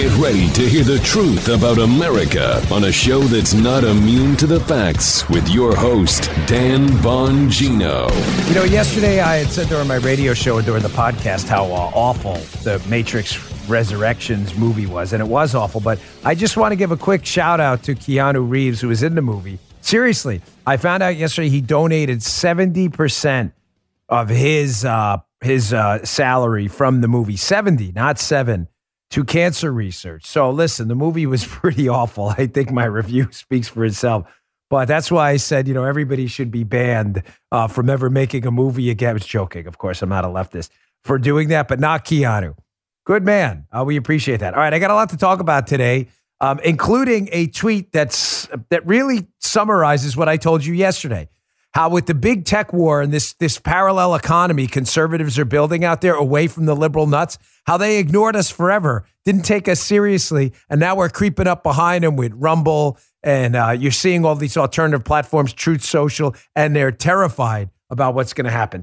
Get ready to hear the truth about America on a show that's not immune to the facts with your host, Dan Bongino. You know, yesterday I had said during my radio show and during the podcast how uh, awful the Matrix Resurrections movie was, and it was awful. But I just want to give a quick shout out to Keanu Reeves, who was in the movie. Seriously, I found out yesterday he donated 70% of his uh, his uh, salary from the movie 70 not 7 to cancer research. So listen the movie was pretty awful. I think my review speaks for itself. But that's why i said you know everybody should be banned uh, from ever making a movie again. I was joking of course i'm not a leftist for doing that but not keanu. Good man. Uh, we appreciate that. All right i got a lot to talk about today um, including a tweet that's that really summarizes what i told you yesterday how with the big tech war and this this parallel economy conservatives are building out there away from the liberal nuts, how they ignored us forever, didn't take us seriously, and now we're creeping up behind them with Rumble, and uh, you're seeing all these alternative platforms, Truth Social, and they're terrified about what's going to happen.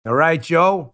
All right, Joe.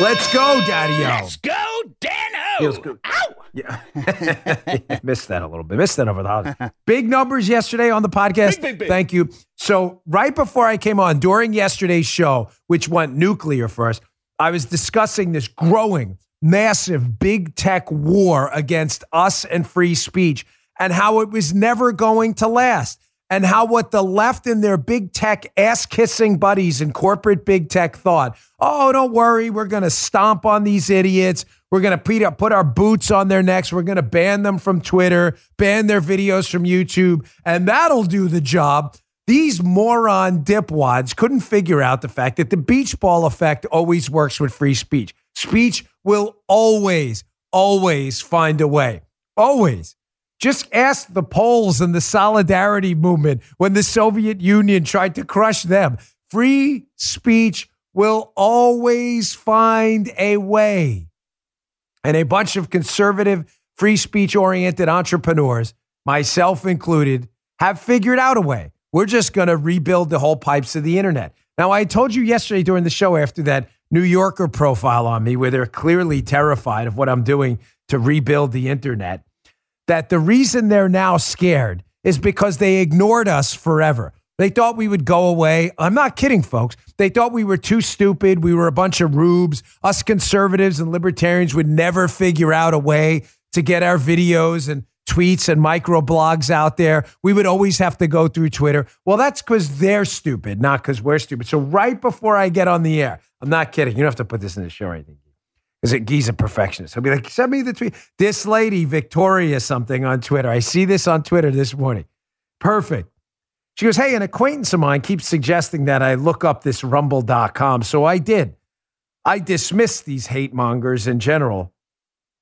Let's go, Daddy O. Let's go, Dano. Feels good. Ow. Yeah. Missed that a little bit. Missed that over the holidays. Big numbers yesterday on the podcast. Big, big, big. Thank you. So, right before I came on, during yesterday's show, which went nuclear first, I was discussing this growing, massive big tech war against us and free speech and how it was never going to last. And how what the left and their big tech ass kissing buddies in corporate big tech thought, oh, don't worry, we're going to stomp on these idiots. We're going to put our boots on their necks. We're going to ban them from Twitter, ban their videos from YouTube, and that'll do the job. These moron dipwads couldn't figure out the fact that the beach ball effect always works with free speech. Speech will always, always find a way. Always. Just ask the Poles and the Solidarity movement when the Soviet Union tried to crush them. Free speech will always find a way. And a bunch of conservative, free speech oriented entrepreneurs, myself included, have figured out a way. We're just going to rebuild the whole pipes of the internet. Now, I told you yesterday during the show after that New Yorker profile on me, where they're clearly terrified of what I'm doing to rebuild the internet that the reason they're now scared is because they ignored us forever. They thought we would go away. I'm not kidding, folks. They thought we were too stupid. We were a bunch of rubes. Us conservatives and libertarians would never figure out a way to get our videos and tweets and microblogs out there. We would always have to go through Twitter. Well, that's because they're stupid, not because we're stupid. So, right before I get on the air, I'm not kidding. You don't have to put this in the show or anything because he's a perfectionist. He'll be like, send me the tweet. This lady, Victoria something on Twitter. I see this on Twitter this morning. Perfect. She goes, Hey, an acquaintance of mine keeps suggesting that I look up this rumble.com. So I did. I dismissed these hate mongers in general,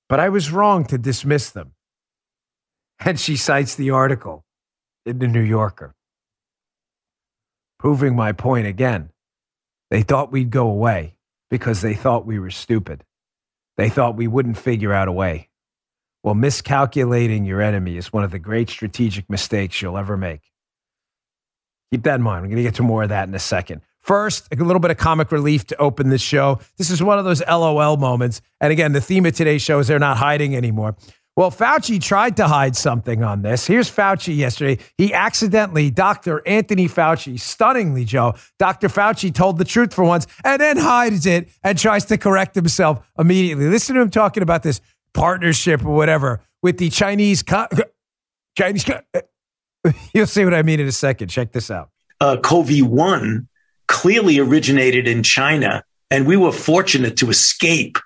but I was wrong to dismiss them. And she cites the article in the New Yorker, proving my point again. They thought we'd go away because they thought we were stupid. They thought we wouldn't figure out a way. Well, miscalculating your enemy is one of the great strategic mistakes you'll ever make. Keep that in mind. We're going to get to more of that in a second. First, a little bit of comic relief to open this show. This is one of those LOL moments. And again, the theme of today's show is they're not hiding anymore. Well, Fauci tried to hide something on this. Here's Fauci yesterday. He accidentally, Dr. Anthony Fauci, stunningly, Joe, Dr. Fauci told the truth for once and then hides it and tries to correct himself immediately. Listen to him talking about this partnership or whatever with the Chinese. Chinese. You'll see what I mean in a second. Check this out. Uh, CoV 1 clearly originated in China, and we were fortunate to escape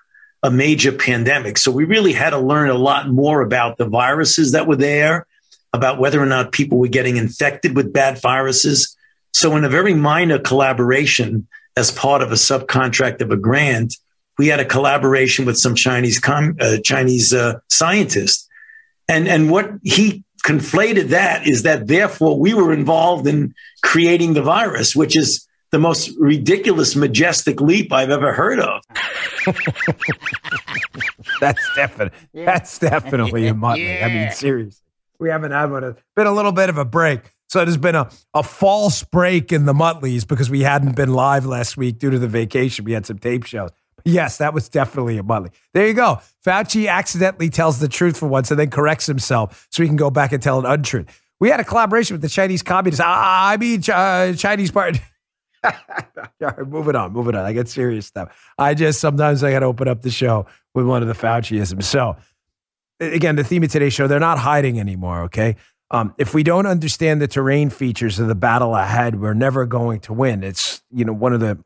a major pandemic. So we really had to learn a lot more about the viruses that were there, about whether or not people were getting infected with bad viruses. So, in a very minor collaboration, as part of a subcontract of a grant, we had a collaboration with some Chinese com- uh, Chinese uh, scientists, And and what he conflated that is that therefore we were involved in creating the virus, which is the most ridiculous, majestic leap I've ever heard of. that's definitely that's definitely a Muttley. Yeah. I mean, seriously, we haven't had one. It's Been a little bit of a break, so there's been a a false break in the Muttleys because we hadn't been live last week due to the vacation. We had some tape shows. Yes, that was definitely a Muttley. There you go. Fauci accidentally tells the truth for once and then corrects himself so he can go back and tell an untruth. We had a collaboration with the Chinese Communists. Ah, I mean, uh, Chinese part. moving on, moving on. I get serious stuff. I just sometimes I got to open up the show with one of the Fauciisms. So, again, the theme of today's show, they're not hiding anymore, okay? Um, if we don't understand the terrain features of the battle ahead, we're never going to win. It's, you know, one of the,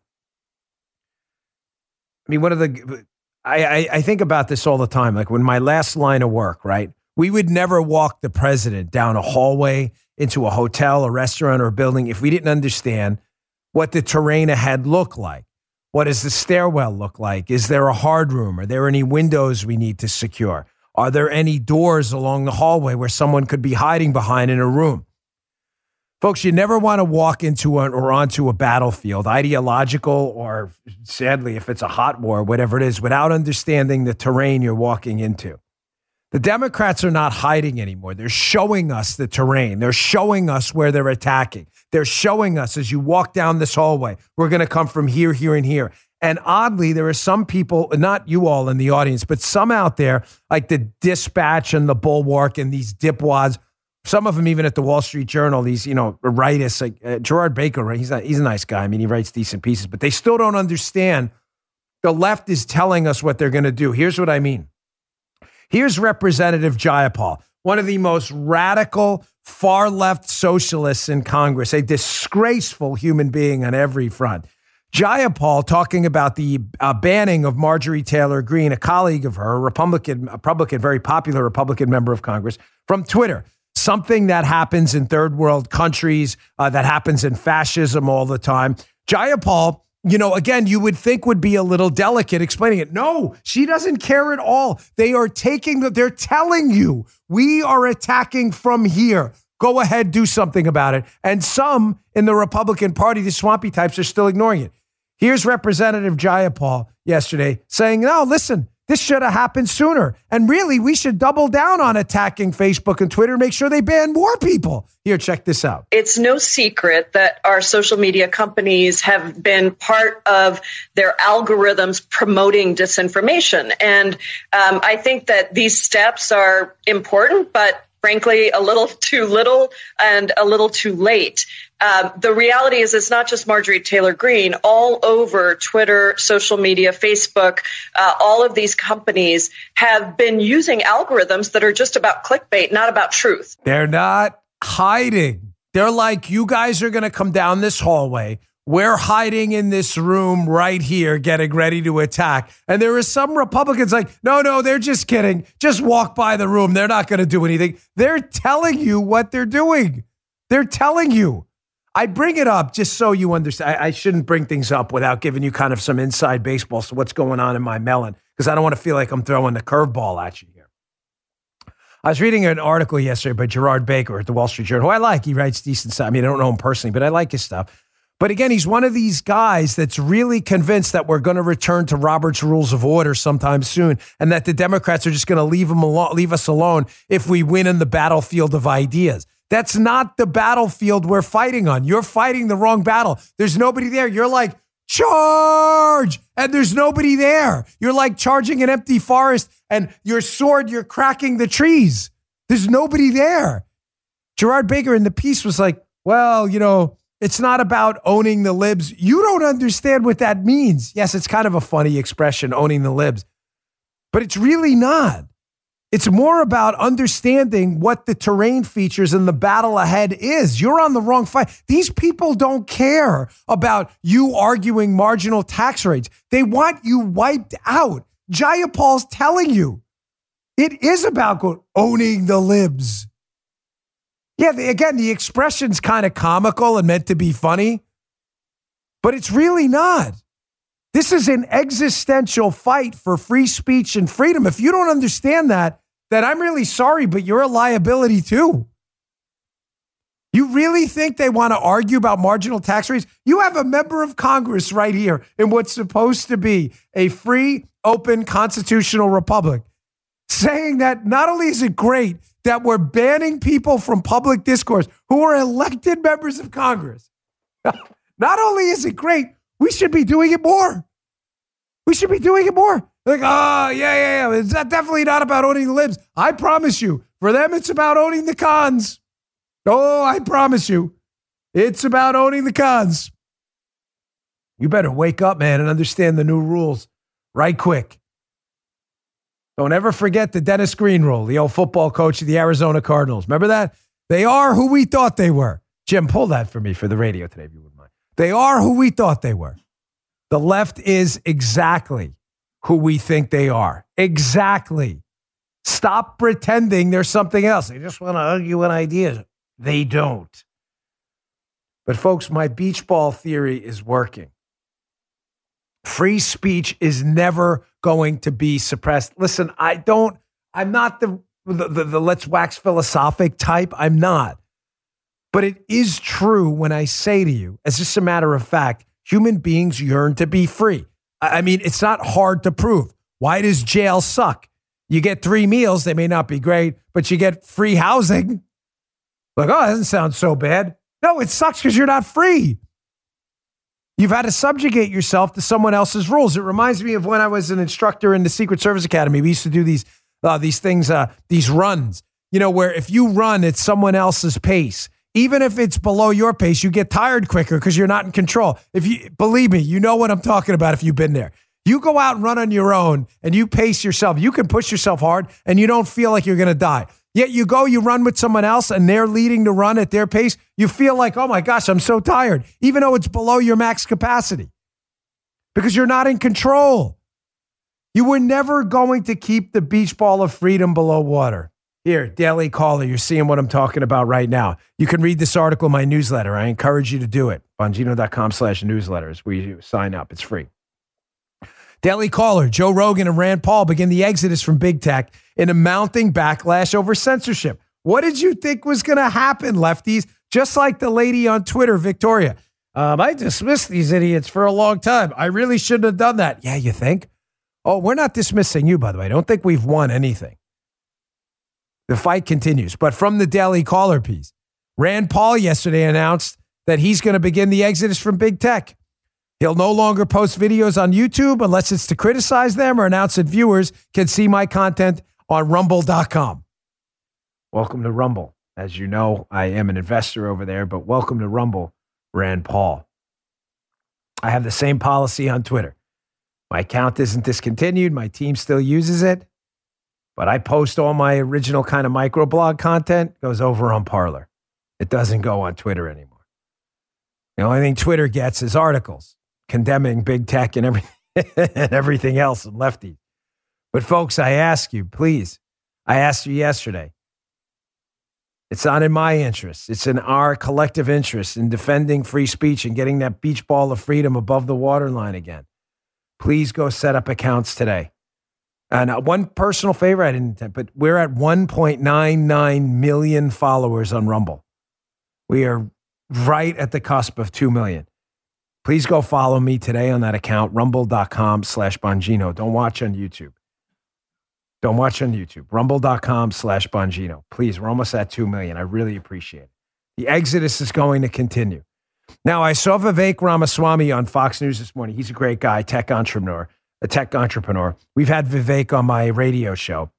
I mean, one of the, I, I, I think about this all the time. Like when my last line of work, right? We would never walk the president down a hallway into a hotel, a restaurant, or a building if we didn't understand what the terrain ahead look like. What does the stairwell look like? Is there a hard room? Are there any windows we need to secure? Are there any doors along the hallway where someone could be hiding behind in a room? Folks, you never want to walk into an, or onto a battlefield, ideological or sadly, if it's a hot war, whatever it is, without understanding the terrain you're walking into. The Democrats are not hiding anymore. They're showing us the terrain. They're showing us where they're attacking. They're showing us as you walk down this hallway, we're going to come from here, here, and here. And oddly, there are some people, not you all in the audience, but some out there, like the Dispatch and the Bulwark and these dipwads. Some of them even at the Wall Street Journal, these you know rightists like uh, Gerard Baker. Right? He's not, he's a nice guy. I mean, he writes decent pieces, but they still don't understand. The left is telling us what they're going to do. Here's what I mean. Here's Representative Jayapal, one of the most radical far left socialists in Congress, a disgraceful human being on every front. Jayapal talking about the uh, banning of Marjorie Taylor Greene, a colleague of her, a Republican, a Republican, very popular Republican member of Congress, from Twitter. Something that happens in third world countries, uh, that happens in fascism all the time. Jayapal you know, again, you would think would be a little delicate explaining it. No, she doesn't care at all. They are taking the, they're telling you, we are attacking from here. Go ahead, do something about it. And some in the Republican Party, the swampy types, are still ignoring it. Here's Representative Jayapal yesterday saying, no, listen, this should have happened sooner. And really, we should double down on attacking Facebook and Twitter, make sure they ban more people. Here, check this out. It's no secret that our social media companies have been part of their algorithms promoting disinformation. And um, I think that these steps are important, but frankly, a little too little and a little too late. Um, the reality is, it's not just Marjorie Taylor Greene. All over Twitter, social media, Facebook, uh, all of these companies have been using algorithms that are just about clickbait, not about truth. They're not hiding. They're like, you guys are going to come down this hallway. We're hiding in this room right here, getting ready to attack. And there are some Republicans like, no, no, they're just kidding. Just walk by the room. They're not going to do anything. They're telling you what they're doing. They're telling you. I bring it up just so you understand. I, I, shouldn't bring things up without giving you kind of some inside baseball. So what's going on in my melon? Because I don't want to feel like I'm throwing the curveball at you here. I was reading an article yesterday by Gerard Baker at the Wall Street Journal, who I like. He writes decent stuff. I mean, I don't know him personally, but I like his stuff. But again, he's one of these guys that's really convinced that we're going to return to Robert's Rules of Order sometime soon, and that the Democrats are just going to leave him alone, leave us alone if we win in the battlefield of ideas. That's not the battlefield we're fighting on. You're fighting the wrong battle. There's nobody there. You're like, charge! And there's nobody there. You're like charging an empty forest and your sword, you're cracking the trees. There's nobody there. Gerard Baker in the piece was like, well, you know, it's not about owning the libs. You don't understand what that means. Yes, it's kind of a funny expression, owning the libs, but it's really not. It's more about understanding what the terrain features and the battle ahead is. You're on the wrong fight. These people don't care about you arguing marginal tax rates. They want you wiped out. Jayapal's telling you it is about owning the libs. Yeah, the, again, the expression's kind of comical and meant to be funny, but it's really not. This is an existential fight for free speech and freedom. If you don't understand that, then I'm really sorry, but you're a liability too. You really think they want to argue about marginal tax rates? You have a member of Congress right here in what's supposed to be a free, open, constitutional republic saying that not only is it great that we're banning people from public discourse who are elected members of Congress, not only is it great, we should be doing it more. We should be doing it more. Like, oh, yeah, yeah, yeah. It's definitely not about owning the libs. I promise you, for them, it's about owning the cons. Oh, I promise you, it's about owning the cons. You better wake up, man, and understand the new rules right quick. Don't ever forget the Dennis Green rule, the old football coach of the Arizona Cardinals. Remember that? They are who we thought they were. Jim, pull that for me for the radio today, if you wouldn't mind. They are who we thought they were. The left is exactly who we think they are. Exactly. Stop pretending there's something else. They just want to argue an idea. They don't. But, folks, my beach ball theory is working. Free speech is never going to be suppressed. Listen, I don't, I'm not the, the, the, the let's wax philosophic type. I'm not. But it is true when I say to you, as just a matter of fact, human beings yearn to be free. I mean, it's not hard to prove. Why does jail suck? You get three meals, they may not be great, but you get free housing. Like, oh, that doesn't sound so bad. No, it sucks because you're not free. You've had to subjugate yourself to someone else's rules. It reminds me of when I was an instructor in the Secret Service Academy. We used to do these uh, these things, uh, these runs. You know, where if you run at someone else's pace, even if it's below your pace, you get tired quicker because you're not in control. If you believe me, you know what I'm talking about. If you've been there, you go out and run on your own and you pace yourself. You can push yourself hard and you don't feel like you're going to die. Yet you go, you run with someone else and they're leading the run at their pace. You feel like, oh my gosh, I'm so tired, even though it's below your max capacity because you're not in control. You were never going to keep the beach ball of freedom below water. Here, Daily Caller, you're seeing what I'm talking about right now. You can read this article in my newsletter. I encourage you to do it. Bongino.com slash newsletters where you sign up. It's free. Daily Caller, Joe Rogan and Rand Paul begin the exodus from big tech in a mounting backlash over censorship. What did you think was going to happen, lefties? Just like the lady on Twitter, Victoria. Um, I dismissed these idiots for a long time. I really shouldn't have done that. Yeah, you think? Oh, we're not dismissing you, by the way. I don't think we've won anything. The fight continues. But from the Daily Caller piece, Rand Paul yesterday announced that he's going to begin the exodus from big tech. He'll no longer post videos on YouTube unless it's to criticize them or announce that viewers can see my content on rumble.com. Welcome to Rumble. As you know, I am an investor over there, but welcome to Rumble, Rand Paul. I have the same policy on Twitter. My account isn't discontinued, my team still uses it, but I post all my original kind of microblog content goes over on Parler. It doesn't go on Twitter anymore. The only thing Twitter gets is articles condemning big tech and everything, and everything else and lefties. But folks, I ask you, please, I asked you yesterday. It's not in my interest. It's in our collective interest in defending free speech and getting that beach ball of freedom above the waterline again. Please go set up accounts today. And uh, one personal favor I didn't, intend, but we're at 1.99 million followers on Rumble. We are right at the cusp of 2 million. Please go follow me today on that account, rumble.com slash Bongino. Don't watch on YouTube. Don't watch on YouTube. Rumble.com slash Bongino. Please, we're almost at 2 million. I really appreciate it. The exodus is going to continue. Now, I saw Vivek Ramaswamy on Fox News this morning. He's a great guy, tech entrepreneur, a tech entrepreneur. We've had Vivek on my radio show.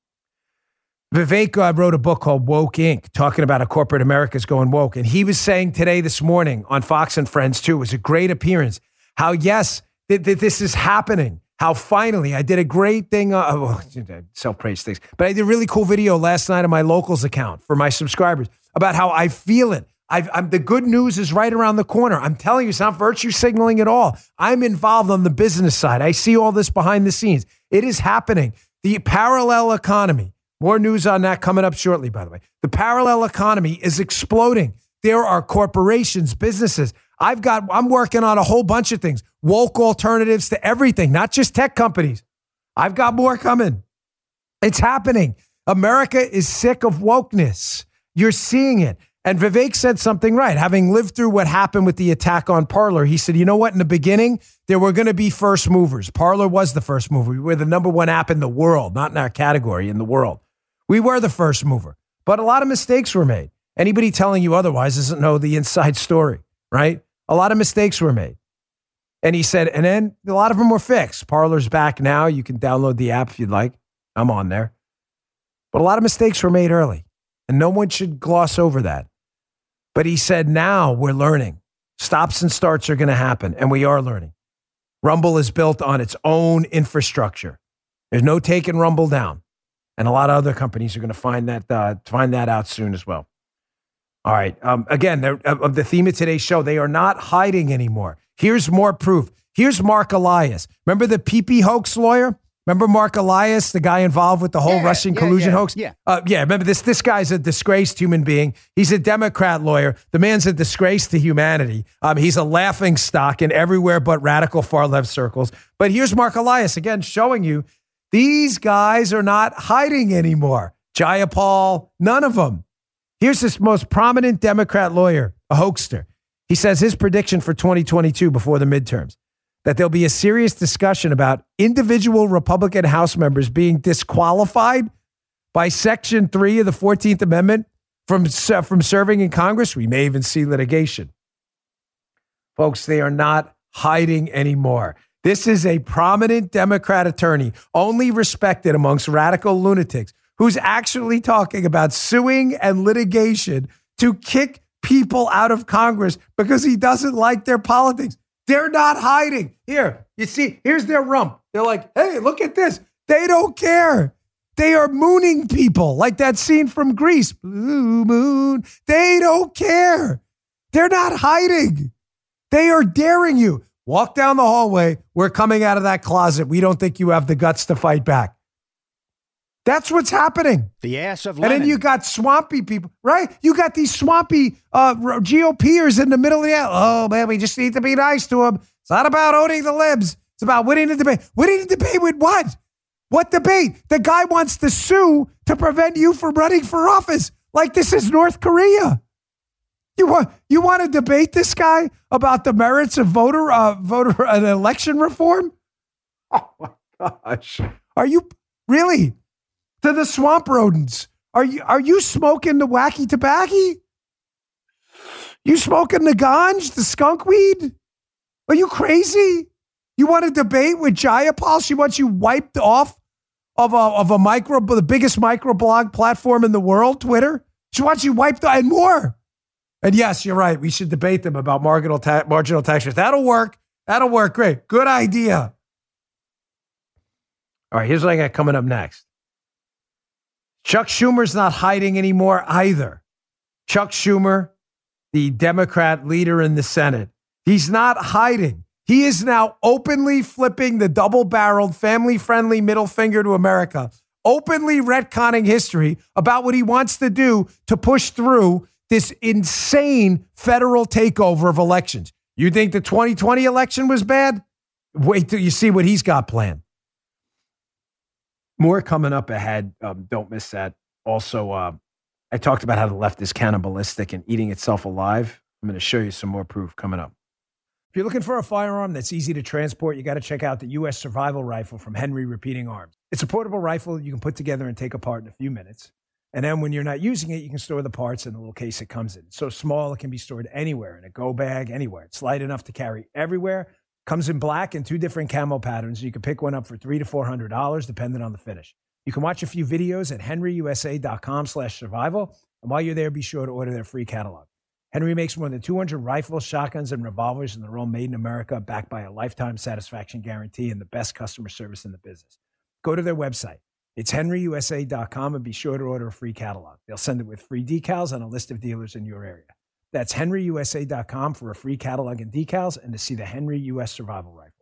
Vivek uh, wrote a book called Woke Inc., talking about how corporate America's going woke. And he was saying today, this morning on Fox and Friends, too, was a great appearance, how, yes, th- th- this is happening. How finally I did a great thing, uh, well, self praise things, but I did a really cool video last night on my locals account for my subscribers about how I feel it. i am the good news is right around the corner. I'm telling you, it's not virtue signaling at all. I'm involved on the business side. I see all this behind the scenes. It is happening. The parallel economy, more news on that coming up shortly, by the way. The parallel economy is exploding. There are corporations, businesses. I've got, I'm working on a whole bunch of things, woke alternatives to everything, not just tech companies. I've got more coming. It's happening. America is sick of wokeness. You're seeing it. And Vivek said something right. Having lived through what happened with the attack on Parler, he said, you know what? In the beginning, there were going to be first movers. Parler was the first mover. We were the number one app in the world, not in our category, in the world. We were the first mover. But a lot of mistakes were made. Anybody telling you otherwise doesn't know the inside story, right? A lot of mistakes were made. And he said, and then a lot of them were fixed. Parler's back now. You can download the app if you'd like. I'm on there. But a lot of mistakes were made early, and no one should gloss over that. But he said, now we're learning. Stops and starts are going to happen, and we are learning. Rumble is built on its own infrastructure. There's no taking Rumble down, and a lot of other companies are going to find that uh, find that out soon as well. All right. Um, again, of the theme of today's show, they are not hiding anymore. Here's more proof. Here's Marc Elias. Remember the PP hoax lawyer? Remember Marc Elias, the guy involved with the whole yeah, Russian yeah, collusion yeah, hoax? Yeah. Uh, yeah. Remember this? This guy's a disgraced human being. He's a Democrat lawyer. The man's a disgrace to humanity. Um, he's a laughing stock in everywhere but radical far left circles. But here's Marc Elias again showing you these guys are not hiding anymore. Jayapal, none of them. Here's this most prominent Democrat lawyer, a hoaxer. He says his prediction for 2022 before the midterms that there'll be a serious discussion about individual Republican House members being disqualified by Section 3 of the 14th Amendment from, from serving in Congress. We may even see litigation. Folks, they are not hiding anymore. This is a prominent Democrat attorney, only respected amongst radical lunatics, who's actually talking about suing and litigation to kick people out of Congress because he doesn't like their politics. They're not hiding. Here, you see, here's their rump. They're like, hey, look at this. They don't care. They are mooning people like that scene from Grease. Blue moon. They don't care. They're not hiding. They are daring you. Walk down the hallway. We're coming out of that closet. We don't think you have the guts to fight back. That's what's happening. The ass of Lenin. And then you got swampy people, right? You got these swampy uh, GOPers in the middle of the Oh, man, we just need to be nice to them. It's not about owning the libs. It's about winning the debate. Winning the debate with what? What debate? The guy wants to sue to prevent you from running for office. Like this is North Korea. You want you want to debate this guy about the merits of voter uh, voter uh, election reform? Oh my gosh! Are you really? To the swamp rodents. Are you are you smoking the wacky tobacco? You smoking the ganj, the skunk weed? Are you crazy? You want to debate with Jayapal? She wants you wiped off of a of a micro the biggest microblog platform in the world, Twitter. She wants you wiped and more. And yes, you're right. We should debate them about marginal ta- marginal tax rates. That'll work. That'll work. Great. Good idea. All right, here's what I got coming up next. Chuck Schumer's not hiding anymore either. Chuck Schumer, the Democrat leader in the Senate, he's not hiding. He is now openly flipping the double barreled, family friendly middle finger to America, openly retconning history about what he wants to do to push through this insane federal takeover of elections. You think the 2020 election was bad? Wait till you see what he's got planned. More coming up ahead. Um, don't miss that. Also, uh, I talked about how the left is cannibalistic and eating itself alive. I'm going to show you some more proof coming up. If you're looking for a firearm that's easy to transport, you got to check out the U.S. Survival Rifle from Henry Repeating Arms. It's a portable rifle you can put together and take apart in a few minutes. And then when you're not using it, you can store the parts in the little case it comes in. It's so small, it can be stored anywhere in a go bag, anywhere. It's light enough to carry everywhere Comes in black and two different camo patterns. You can pick one up for three to four hundred dollars, depending on the finish. You can watch a few videos at henryusa.com/survival, and while you're there, be sure to order their free catalog. Henry makes more than 200 rifles, shotguns, and revolvers, and they're all made in America, backed by a lifetime satisfaction guarantee and the best customer service in the business. Go to their website. It's henryusa.com and be sure to order a free catalog. They'll send it with free decals and a list of dealers in your area. That's henryusa.com for a free catalog and decals and to see the Henry US Survival Rifle.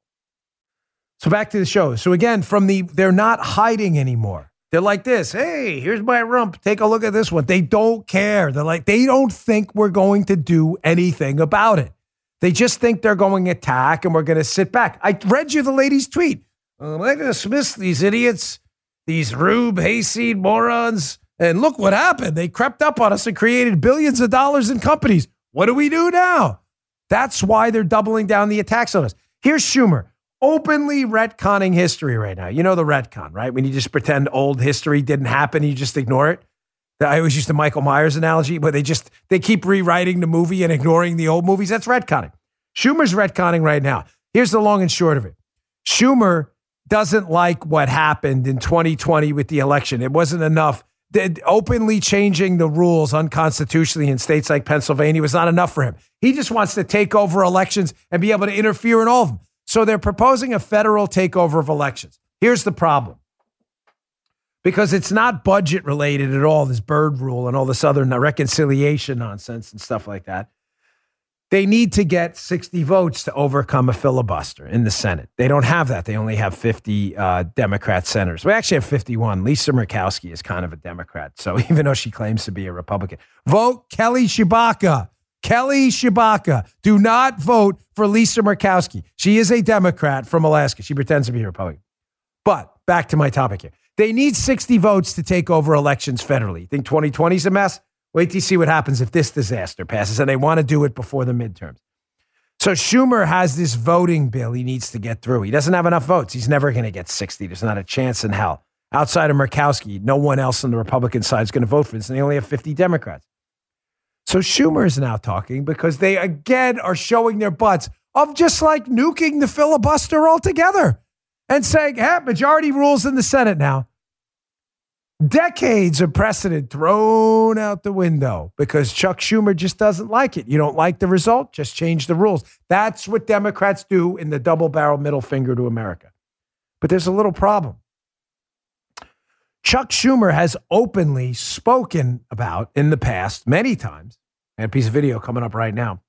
So back to the show. So again, from the they're not hiding anymore. They're like this. Hey, here's my rump. Take a look at this one. They don't care. They're like they don't think we're going to do anything about it. They just think they're going to attack and we're going to sit back. I read you the lady's tweet. I'm going to dismiss these idiots these rube hayseed morons. And look what happened. They crept up on us and created billions of dollars in companies. What do we do now? That's why they're doubling down the attacks on us. Here's Schumer openly retconning history right now. You know the retcon, right? When you just pretend old history didn't happen, you just ignore it. I always use the Michael Myers analogy, but they just they keep rewriting the movie and ignoring the old movies. That's retconning. Schumer's retconning right now. Here's the long and short of it. Schumer doesn't like what happened in 2020 with the election. It wasn't enough. Openly changing the rules unconstitutionally in states like Pennsylvania was not enough for him. He just wants to take over elections and be able to interfere in all of them. So they're proposing a federal takeover of elections. Here's the problem because it's not budget related at all, this Byrd rule and all this other reconciliation nonsense and stuff like that. They need to get 60 votes to overcome a filibuster in the Senate. They don't have that. They only have 50 uh, Democrat senators. We actually have 51. Lisa Murkowski is kind of a Democrat. So even though she claims to be a Republican, vote Kelly Tshibaka. Kelly Tshibaka. Do not vote for Lisa Murkowski. She is a Democrat from Alaska. She pretends to be a Republican. But back to my topic here. They need 60 votes to take over elections federally. You Think 2020 is a mess? Wait to see what happens if this disaster passes, and they want to do it before the midterms. So Schumer has this voting bill he needs to get through. He doesn't have enough votes. He's never going to get 60. There's not a chance in hell. Outside of Murkowski, no one else on the Republican side is going to vote for this, and they only have 50 Democrats. So Schumer is now talking because they again are showing their butts of just like nuking the filibuster altogether and saying, hey, majority rules in the Senate now decades of precedent thrown out the window because Chuck Schumer just doesn't like it. You don't like the result? Just change the rules. That's what Democrats do in the double barrel middle finger to America. But there's a little problem. Chuck Schumer has openly spoken about in the past many times, and a piece of video coming up right now,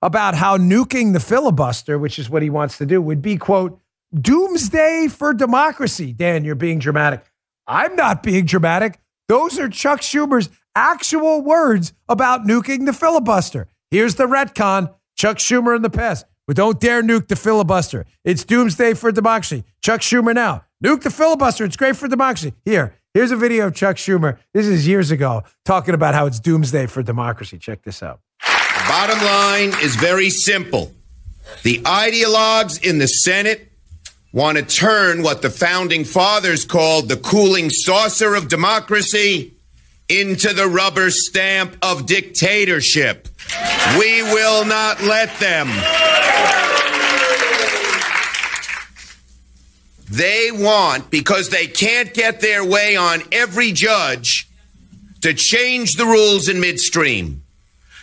about how nuking the filibuster, which is what he wants to do, would be, quote, doomsday for democracy. Dan, you're being dramatic. I'm not being dramatic. Those are Chuck Schumer's actual words about nuking the filibuster. Here's the retcon Chuck Schumer in the past. But don't dare nuke the filibuster. It's doomsday for democracy. Chuck Schumer now. Nuke the filibuster. It's great for democracy. Here, here's a video of Chuck Schumer. This is years ago talking about how it's doomsday for democracy. Check this out. Bottom line is very simple. The ideologues in the Senate want to turn what the founding fathers called the cooling saucer of democracy into the rubber stamp of dictatorship. We will not let them. They want, because they can't get their way on every judge, to change the rules in midstream,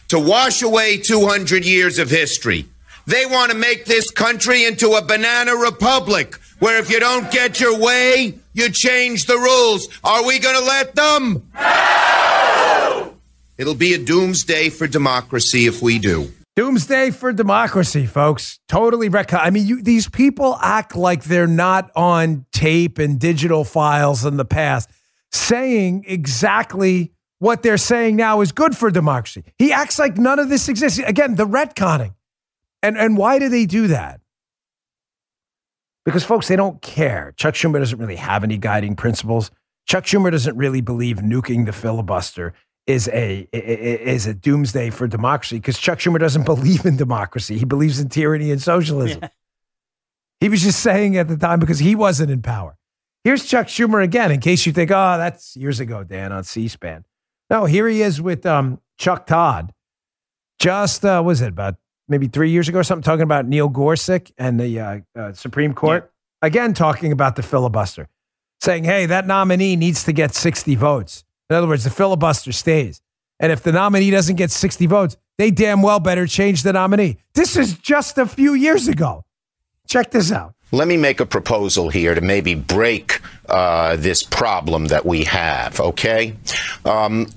to wash away 200 years of history they want to make this country into a banana republic where if you don't get your way, you change the rules. Are we going to let them? No! It'll be a doomsday for democracy if we do. Doomsday for democracy, folks. Totally rec- I mean, you, these people act like they're not on tape and digital files in the past, saying exactly what they're saying now is good for democracy. He acts like none of this exists. Again, the retconning. And and why do they do that? Because folks, they don't care. Chuck Schumer doesn't really have any guiding principles. Chuck Schumer doesn't really believe nuking the filibuster is a is a doomsday for democracy because Chuck Schumer doesn't believe in democracy. He believes in tyranny and socialism. Yeah. He was just saying at the time because he wasn't in power. Here's Chuck Schumer again, in case you think, oh, that's years ago, Dan, on C-SPAN. No, here he is with um, Chuck Todd. Just uh, was it about maybe three years ago or something, talking about Neil Gorsuch and the uh, uh, Supreme Court. Yeah. Again, talking about the filibuster, saying, hey, that nominee needs to get 60 votes. In other words, the filibuster stays. And if the nominee doesn't get 60 votes, they damn well better change the nominee. This is just a few years ago. Check this out. Let me make a proposal here to maybe break uh, this problem that we have, okay? Um,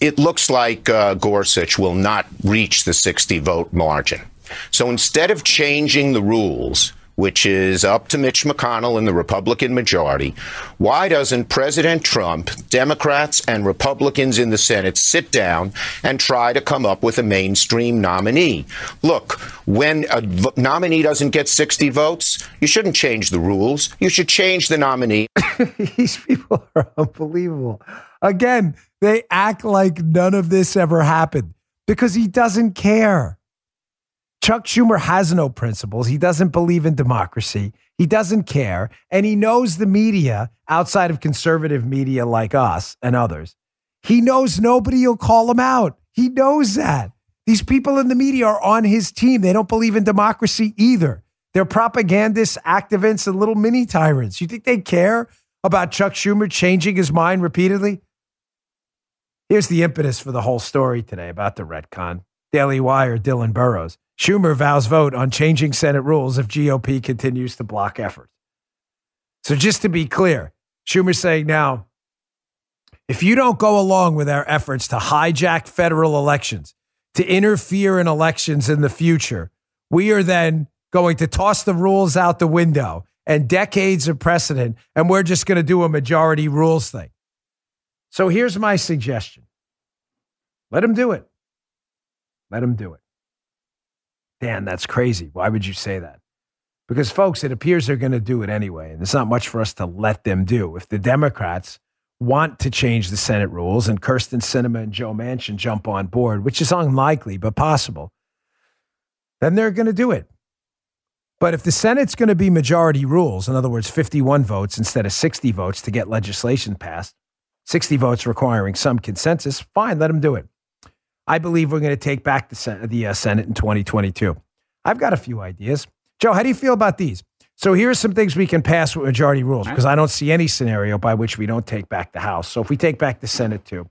it looks like uh, Gorsuch will not reach the 60 vote margin. So instead of changing the rules, which is up to Mitch McConnell and the Republican majority, why doesn't President Trump, Democrats, and Republicans in the Senate sit down and try to come up with a mainstream nominee? Look, when a v- nominee doesn't get 60 votes, you shouldn't change the rules. You should change the nominee. These people are unbelievable. Again, they act like none of this ever happened because he doesn't care. Chuck Schumer has no principles. He doesn't believe in democracy. He doesn't care. And he knows the media outside of conservative media like us and others. He knows nobody will call him out. He knows that. These people in the media are on his team. They don't believe in democracy either. They're propagandists, activists, and little mini tyrants. You think they care about Chuck Schumer changing his mind repeatedly? Here's the impetus for the whole story today about the retcon. Daily Wire, Dylan Burrows. Schumer vows vote on changing Senate rules if GOP continues to block efforts. So, just to be clear, Schumer's saying now, if you don't go along with our efforts to hijack federal elections, to interfere in elections in the future, we are then going to toss the rules out the window and decades of precedent, and we're just going to do a majority rules thing. So, here's my suggestion let him do it. Let him do it. Dan, that's crazy. Why would you say that? Because, folks, it appears they're going to do it anyway. And there's not much for us to let them do. If the Democrats want to change the Senate rules and Kyrsten Sinema and Joe Manchin jump on board, which is unlikely but possible, then they're going to do it. But if the Senate's going to be majority rules, in other words, 51 votes instead of 60 votes to get legislation passed, 60 votes requiring some consensus, fine, let them do it. I believe we're going to take back the, Senate, the uh, Senate in 2022. I've got a few ideas. Joe, how do you feel about these? So here are some things we can pass with majority rules because I don't see any scenario by which we don't take back the House. So if we take back the Senate too,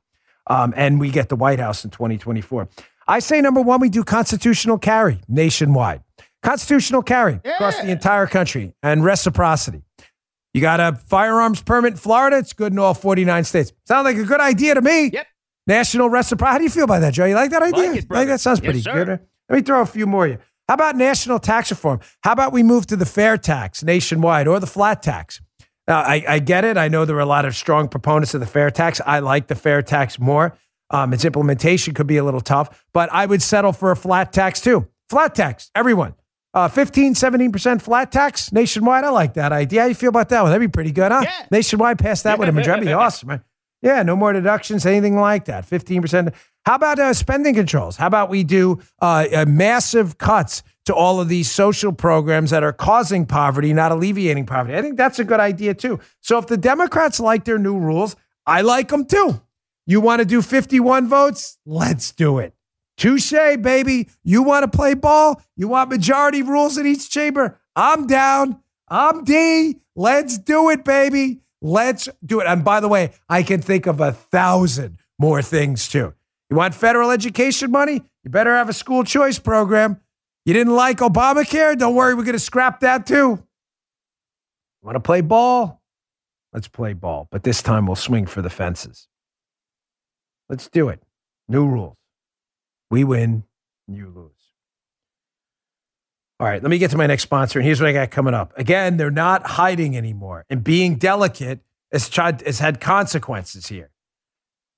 um, and we get the White House in 2024, I say number one, we do constitutional carry nationwide, constitutional carry yeah. across the entire country, and reciprocity. You got a firearms permit in Florida; it's good in all 49 states. Sounds like a good idea to me. Yep. National reciprocity. How do you feel about that, Joe? You like that idea? Like it, think that sounds pretty yes, good. Let me throw a few more. You. How about national tax reform? How about we move to the fair tax nationwide or the flat tax? Now, I, I get it. I know there are a lot of strong proponents of the fair tax. I like the fair tax more. Um, its implementation could be a little tough, but I would settle for a flat tax too. Flat tax, everyone. Uh, 15, 17% flat tax nationwide. I like that idea. How do you feel about that one? That'd be pretty good, huh? Yeah. Nationwide, pass that with a majority. That'd be awesome, right? Yeah, no more deductions, anything like that. 15%. How about uh, spending controls? How about we do uh, uh, massive cuts to all of these social programs that are causing poverty, not alleviating poverty? I think that's a good idea too. So if the Democrats like their new rules, I like them too. You want to do 51 votes? Let's do it. Touche, baby. You want to play ball? You want majority rules in each chamber? I'm down. I'm D. Let's do it, baby. Let's do it. And by the way, I can think of a thousand more things too. You want federal education money? You better have a school choice program. You didn't like Obamacare? Don't worry, we're going to scrap that too. Want to play ball? Let's play ball, but this time we'll swing for the fences. Let's do it. New rules. We win, you lose. All right, let me get to my next sponsor. And here's what I got coming up. Again, they're not hiding anymore. And being delicate has, tried, has had consequences here.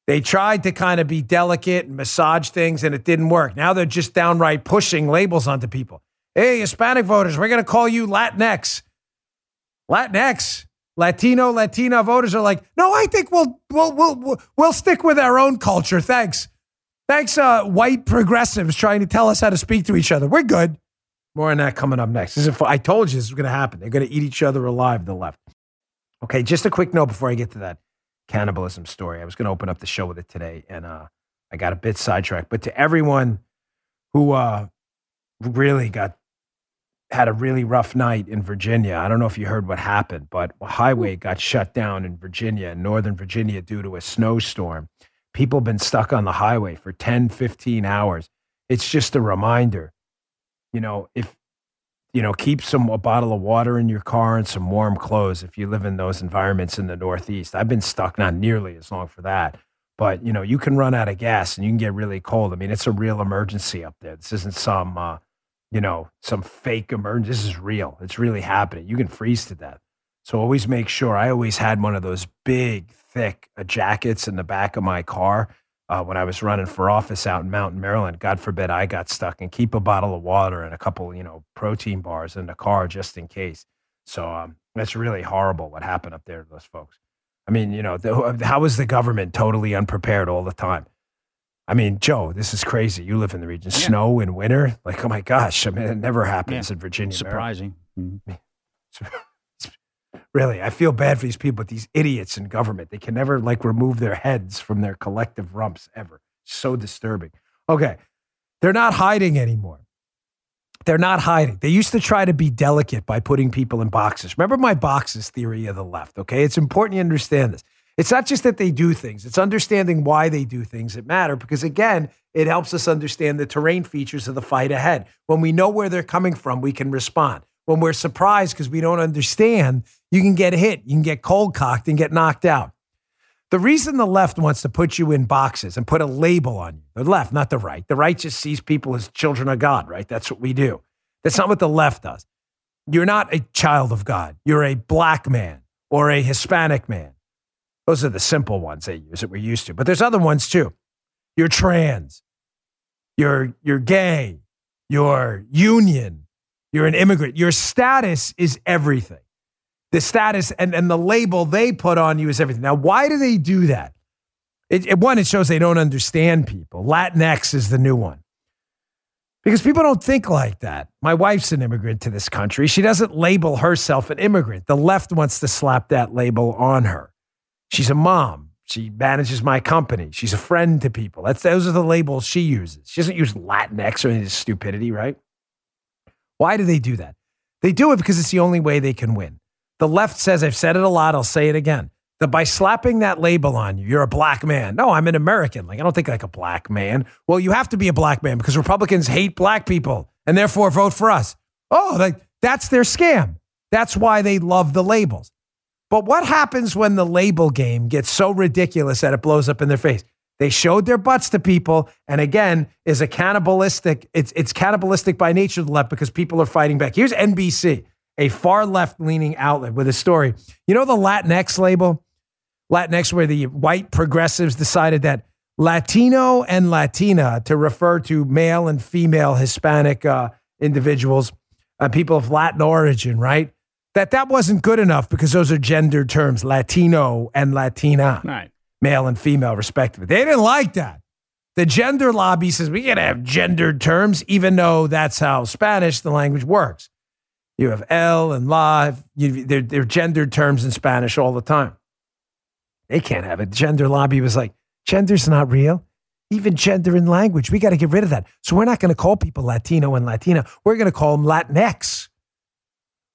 They tried to kind of be delicate and massage things, and it didn't work. Now they're just downright pushing labels onto people. Hey, Hispanic voters, we're going to call you Latinx. Latinx. Latino, Latina voters are like, no, I think we'll we'll we'll we'll stick with our own culture. Thanks, thanks, uh, white progressives trying to tell us how to speak to each other. We're good. More on that coming up next. This is, I told you this was going to happen. They're going to eat each other alive, the left. Okay, just a quick note before I get to that cannibalism story. I was going to open up the show with it today, and uh, I got a bit sidetracked. But to everyone who uh, really got had a really rough night in Virginia. I don't know if you heard what happened, but a highway got shut down in Virginia, in Northern Virginia, due to a snowstorm. People have been stuck on the highway for 10, 15 hours. It's just a reminder you know, if you know, keep some a bottle of water in your car and some warm clothes if you live in those environments in the Northeast. I've been stuck not nearly as long for that, but you know, you can run out of gas and you can get really cold. I mean, it's a real emergency up there. This isn't some uh, you know, some fake emergency. This is real. It's really happening. You can freeze to death. So always make sure. I always had one of those big, thick uh, jackets in the back of my car uh, when I was running for office out in Mountain, Maryland. God forbid I got stuck, and keep a bottle of water and a couple, you know, protein bars in the car just in case. So um, that's really horrible what happened up there to those folks. I mean, you know, the, how is the government totally unprepared all the time? I mean, Joe, this is crazy. You live in the region. Yeah. Snow in winter? Like, oh my gosh. I mean, it never happens yeah. in Virginia. Surprising. Mm-hmm. really, I feel bad for these people, but these idiots in government, they can never like remove their heads from their collective rumps ever. So disturbing. Okay. They're not hiding anymore. They're not hiding. They used to try to be delicate by putting people in boxes. Remember my boxes theory of the left, okay? It's important you understand this. It's not just that they do things, it's understanding why they do things that matter because, again, it helps us understand the terrain features of the fight ahead. When we know where they're coming from, we can respond. When we're surprised because we don't understand, you can get hit, you can get cold cocked and get knocked out. The reason the left wants to put you in boxes and put a label on you, the left, not the right, the right just sees people as children of God, right? That's what we do. That's not what the left does. You're not a child of God. You're a black man or a Hispanic man. Those are the simple ones they use that we're used to. But there's other ones too. You're trans. You're, you're gay. You're union. You're an immigrant. Your status is everything the status and, and the label they put on you is everything. Now, why do they do that? It, it, one, it shows they don't understand people. Latinx is the new one. Because people don't think like that. My wife's an immigrant to this country. She doesn't label herself an immigrant. The left wants to slap that label on her. She's a mom. She manages my company. She's a friend to people. That's those are the labels she uses. She doesn't use Latinx or any stupidity, right? Why do they do that? They do it because it's the only way they can win. The left says, I've said it a lot, I'll say it again. That by slapping that label on you, you're a black man. No, I'm an American. Like, I don't think like a black man. Well, you have to be a black man because Republicans hate black people and therefore vote for us. Oh, like that's their scam. That's why they love the labels. But what happens when the label game gets so ridiculous that it blows up in their face? They showed their butts to people, and again, is a cannibalistic. It's it's cannibalistic by nature the left because people are fighting back. Here's NBC a far left leaning outlet with a story. You know the Latinx label? Latinx, where the white progressives decided that Latino and Latina to refer to male and female Hispanic uh, individuals, uh, people of Latin origin, right? That that wasn't good enough because those are gendered terms, Latino and Latina, right. Male and female, respectively. They didn't like that. The gender lobby says we gotta have gendered terms, even though that's how Spanish, the language works. You have el and la. You, they're, they're gendered terms in Spanish all the time. They can't have it. Gender lobby was like, gender's not real. Even gender in language, we got to get rid of that. So we're not going to call people Latino and Latina. We're going to call them Latinx.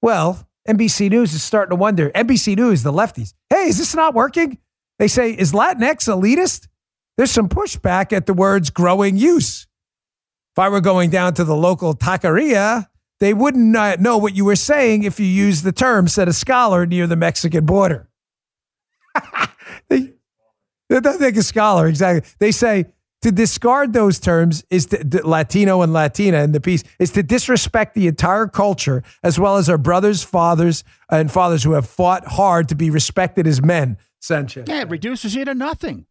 Well, NBC News is starting to wonder. NBC News, the lefties, hey, is this not working? They say, is Latinx elitist? There's some pushback at the words growing use. If I were going down to the local taqueria, they wouldn't know what you were saying if you used the term, said a scholar near the Mexican border. they, don't think a scholar, exactly. They say to discard those terms is to, Latino and Latina in the piece is to disrespect the entire culture as well as our brothers, fathers, and fathers who have fought hard to be respected as men. Sanchez. Yeah, it reduces you to nothing.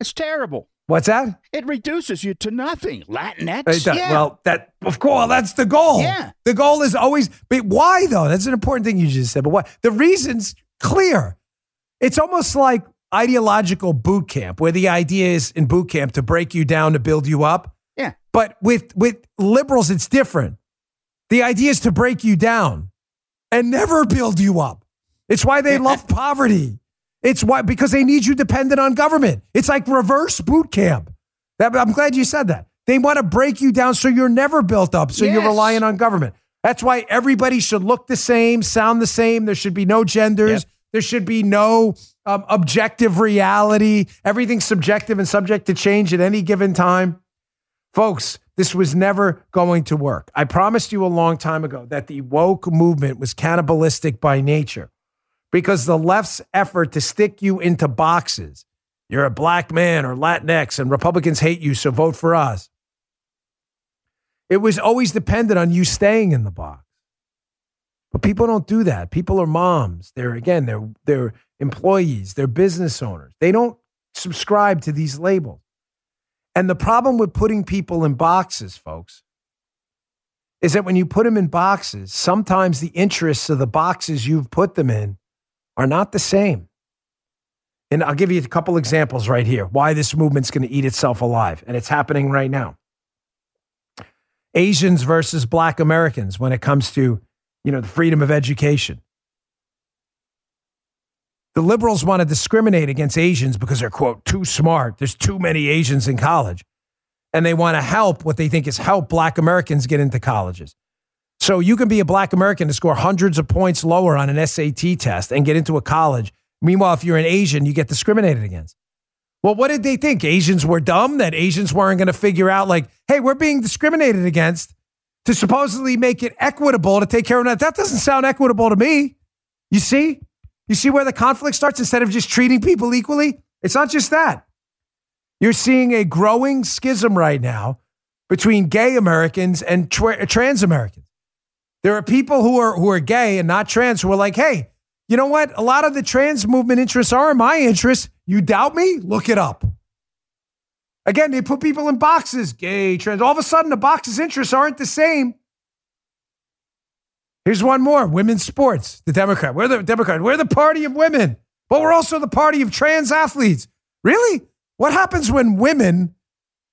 It's terrible. What's that? It reduces you to nothing. Latinx. yeah. Well, that of course that's the goal. Yeah. The goal is always. But why though? That's an important thing you just said. But why? The reason's clear. It's almost like ideological boot camp, where the idea is in boot camp to break you down to build you up. Yeah. But with with liberals, it's different. The idea is to break you down and never build you up. It's why they love poverty. It's why because they need you dependent on government. It's like reverse boot camp. That, I'm glad you said that. They want to break you down so you're never built up, so yes. you're relying on government. That's why everybody should look the same, sound the same. There should be no genders. Yep. There should be no um, objective reality. Everything's subjective and subject to change at any given time. Folks, this was never going to work. I promised you a long time ago that the woke movement was cannibalistic by nature because the left's effort to stick you into boxes, you're a black man or Latinx and Republicans hate you, so vote for us, It was always dependent on you staying in the box. But people don't do that. People are moms. They're again, they're they're employees, they're business owners. They don't subscribe to these labels. And the problem with putting people in boxes, folks, is that when you put them in boxes, sometimes the interests of the boxes you've put them in are not the same. And I'll give you a couple examples right here why this movement's going to eat itself alive. And it's happening right now. Asians versus black Americans when it comes to you know, the freedom of education. The liberals want to discriminate against Asians because they're, quote, too smart. There's too many Asians in college. And they want to help what they think is help black Americans get into colleges. So you can be a black American to score hundreds of points lower on an SAT test and get into a college. Meanwhile, if you're an Asian, you get discriminated against. Well, what did they think? Asians were dumb? That Asians weren't going to figure out, like, hey, we're being discriminated against to supposedly make it equitable to take care of that. That doesn't sound equitable to me. You see? You see where the conflict starts instead of just treating people equally? It's not just that. You're seeing a growing schism right now between gay Americans and tra- trans Americans. There are people who are who are gay and not trans who are like, "Hey, you know what? A lot of the trans movement interests are my interests. You doubt me? Look it up." Again, they put people in boxes, gay, trans. All of a sudden, the boxes' interests aren't the same. Here's one more women's sports. The Democrat. We're the Democrat. We're the party of women, but we're also the party of trans athletes. Really? What happens when women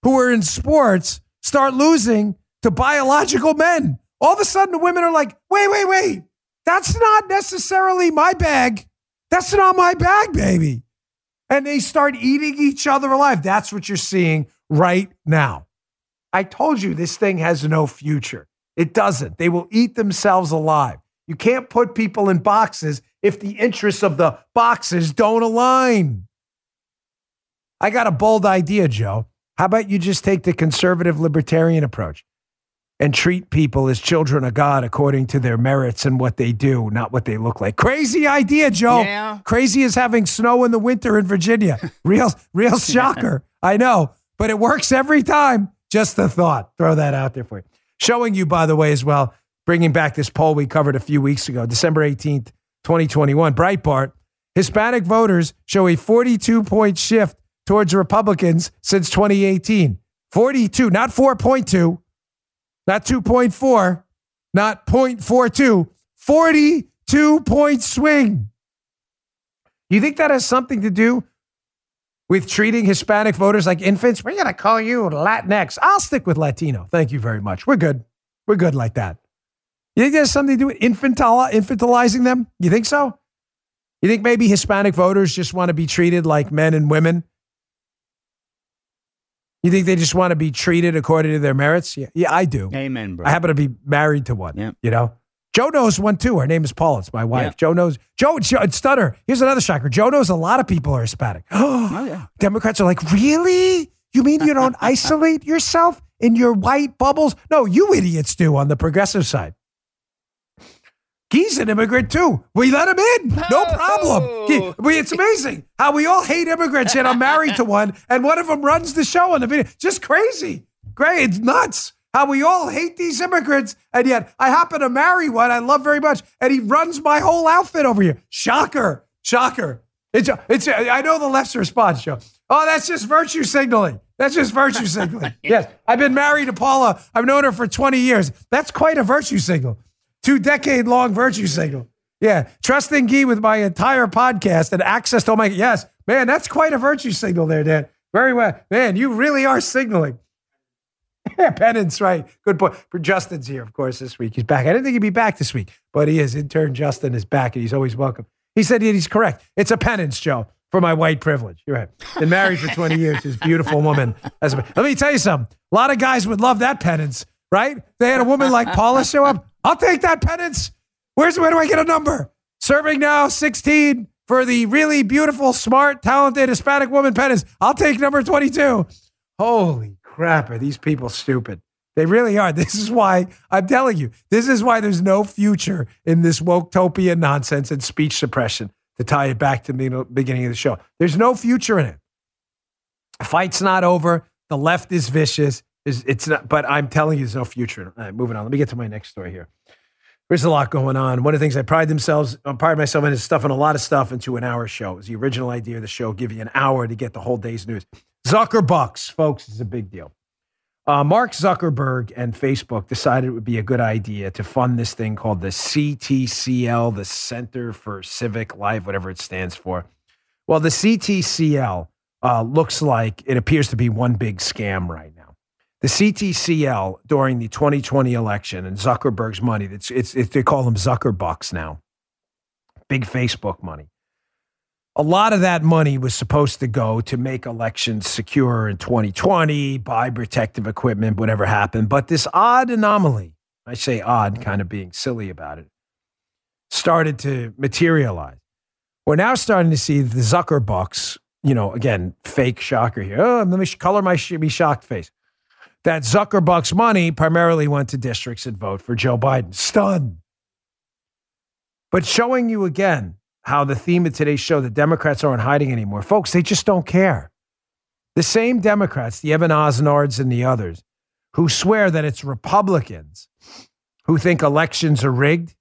who are in sports start losing to biological men? All of a sudden, the women are like, wait, wait, wait. That's not necessarily my bag. That's not my bag, baby and they start eating each other alive. That's what you're seeing right now. I told you this thing has no future. It doesn't. They will eat themselves alive. You can't put people in boxes if the interests of the boxes don't align. I got a bold idea, Joe. How about you just take the conservative libertarian approach? And treat people as children of God according to their merits and what they do, not what they look like. Crazy idea, Joe. Yeah. Crazy as having snow in the winter in Virginia. Real, real shocker. I know, but it works every time. Just the thought. Throw that out there for you. Showing you, by the way, as well, bringing back this poll we covered a few weeks ago, December 18th, 2021. Breitbart Hispanic voters show a 42 point shift towards Republicans since 2018. 42, not 4.2 not 2.4, not 0.42, 42 point swing. You think that has something to do with treating Hispanic voters like infants? We're going to call you Latinx. I'll stick with Latino. Thank you very much. We're good. We're good like that. You think there's something to do with infantili- infantilizing them? You think so? You think maybe Hispanic voters just want to be treated like men and women you think they just want to be treated according to their merits? Yeah, yeah I do. Amen, bro. I happen to be married to one. Yeah. You know? Joe knows one too. Her name is Paula. It's my wife. Yeah. Joe knows. Joe, Joe Stutter. Here's another shocker. Joe knows a lot of people are Hispanic. Oh, yeah. Democrats are like, really? You mean you don't isolate yourself in your white bubbles? No, you idiots do on the progressive side. He's an immigrant too. We let him in. No problem. He- we- it's amazing how we all hate immigrants, yet I'm married to one, and one of them runs the show on the video. Just crazy. Great. It's nuts how we all hate these immigrants, and yet I happen to marry one I love very much, and he runs my whole outfit over here. Shocker. Shocker. It's, it's, I know the left's response, Joe. Oh, that's just virtue signaling. That's just virtue signaling. Yes. I've been married to Paula. I've known her for 20 years. That's quite a virtue signal two decade long virtue signal. Yeah. Trusting Gee with my entire podcast and access to all my, yes, man, that's quite a virtue signal there, Dan. Very well. Man, you really are signaling. Yeah, penance, right. Good point. Justin's here, of course, this week. He's back. I didn't think he'd be back this week, but he is. Intern Justin is back and he's always welcome. He said he's correct. It's a penance, Joe, for my white privilege. You're right. Been married for 20 years. This beautiful woman. Let me tell you something. A lot of guys would love that penance, right? They had a woman like Paula show up. I'll take that penance. Where's where do I get a number? Serving now 16 for the really beautiful, smart, talented Hispanic woman penance. I'll take number 22. Holy crap, are these people stupid? They really are. This is why I'm telling you, this is why there's no future in this woketopia nonsense and speech suppression to tie it back to the beginning of the show. There's no future in it. The fight's not over. The left is vicious. It's, it's not, but I'm telling you, there's no future. All right, moving on. Let me get to my next story here. There's a lot going on. One of the things I pride themselves, I pride myself in is stuffing a lot of stuff into an hour show. It's the original idea of the show, give you an hour to get the whole day's news. Zuckerbucks, folks, is a big deal. Uh, Mark Zuckerberg and Facebook decided it would be a good idea to fund this thing called the CTCL, the Center for Civic Life, whatever it stands for. Well, the CTCL uh, looks like it appears to be one big scam right now. The CTCL during the 2020 election and Zuckerberg's money, it's, it's, it's, they call them Zuckerbucks now, big Facebook money. A lot of that money was supposed to go to make elections secure in 2020, buy protective equipment, whatever happened. But this odd anomaly, I say odd, kind of being silly about it, started to materialize. We're now starting to see the Zuckerbucks, you know, again, fake shocker here. Oh, let me color my be shocked face. That Zuckerbucks money primarily went to districts that vote for Joe Biden. Stunned. But showing you again how the theme of today's show, the Democrats aren't hiding anymore. Folks, they just don't care. The same Democrats, the Evan Osnards and the others, who swear that it's Republicans who think elections are rigged,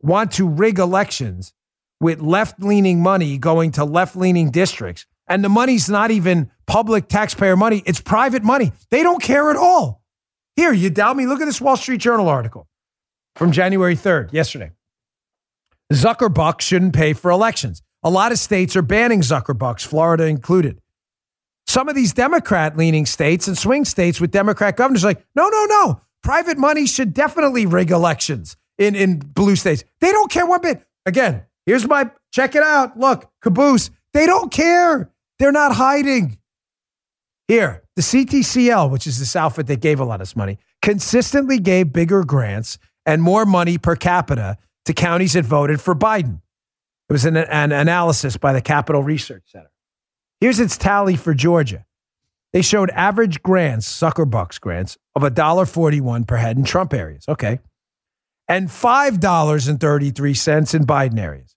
want to rig elections with left leaning money going to left leaning districts. And the money's not even public taxpayer money, it's private money. They don't care at all. Here, you doubt me? Look at this Wall Street Journal article from January 3rd, yesterday. Zuckerbucks shouldn't pay for elections. A lot of states are banning Zuckerbucks, Florida included. Some of these Democrat leaning states and swing states with Democrat governors are like, no, no, no. Private money should definitely rig elections in, in blue states. They don't care one bit. Again, here's my check it out. Look, caboose. They don't care. They're not hiding. Here, the CTCL, which is this outfit that gave a lot of money, consistently gave bigger grants and more money per capita to counties that voted for Biden. It was an, an analysis by the Capital Research Center. Here's its tally for Georgia. They showed average grants, Zuckerbucks grants, of $1.41 per head in Trump areas. Okay. And $5.33 in Biden areas.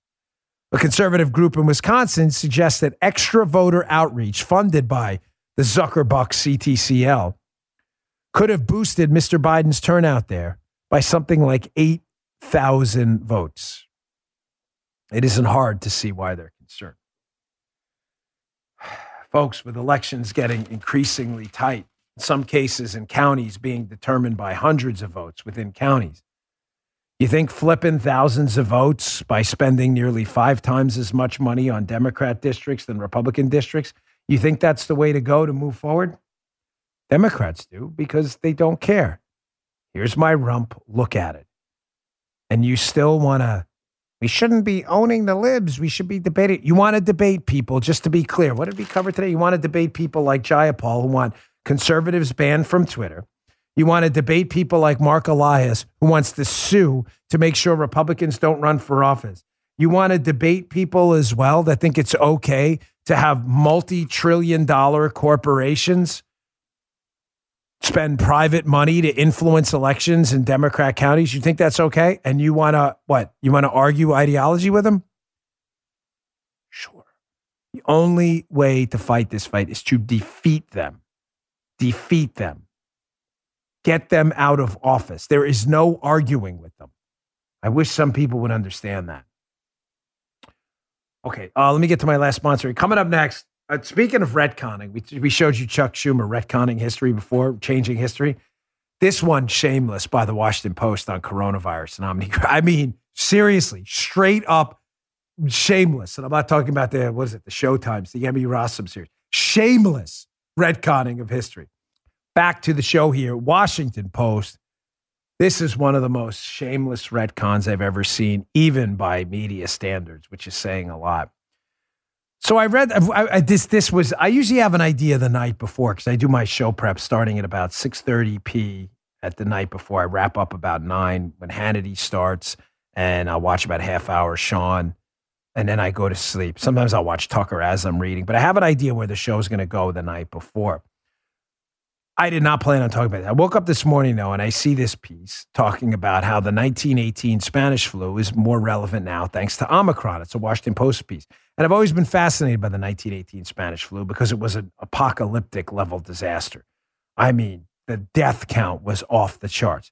A conservative group in Wisconsin suggests that extra voter outreach funded by the Zuckerbucks CTCL could have boosted Mr. Biden's turnout there by something like 8 thousand votes. It isn't hard to see why they're concerned. Folks, with elections getting increasingly tight, in some cases in counties being determined by hundreds of votes within counties, you think flipping thousands of votes by spending nearly five times as much money on Democrat districts than Republican districts, you think that's the way to go to move forward? Democrats do because they don't care. Here's my rump. Look at it and you still want to we shouldn't be owning the libs. We should be debating. You want to debate people, just to be clear. What did we cover today? You want to debate people like Jayapal who want conservatives banned from Twitter. You want to debate people like Mark Elias who wants to sue to make sure Republicans don't run for office. You want to debate people as well that think it's okay to have multi trillion dollar corporations spend private money to influence elections in Democrat counties. You think that's okay? And you want to what? You want to argue ideology with them? Sure. The only way to fight this fight is to defeat them. Defeat them. Get them out of office. There is no arguing with them. I wish some people would understand that. Okay, uh, let me get to my last sponsor. Coming up next, uh, speaking of retconning, we, we showed you Chuck Schumer retconning history before, changing history. This one, shameless by the Washington Post on coronavirus and Omni. I mean, seriously, straight up shameless. And I'm not talking about the, what is it, the Showtimes, the Emmy Rossum series. Shameless retconning of history. Back to the show here. Washington Post. This is one of the most shameless retcons I've ever seen, even by media standards, which is saying a lot. So I read I, I, this. This was I usually have an idea the night before because I do my show prep starting at about six thirty p at the night before. I wrap up about nine when Hannity starts, and I'll watch about half hour Sean, and then I go to sleep. Sometimes I'll watch Tucker as I'm reading, but I have an idea where the show's going to go the night before. I did not plan on talking about that. I woke up this morning though, and I see this piece talking about how the 1918 Spanish flu is more relevant now thanks to Omicron. It's a Washington Post piece. And I've always been fascinated by the 1918 Spanish flu because it was an apocalyptic level disaster. I mean, the death count was off the charts.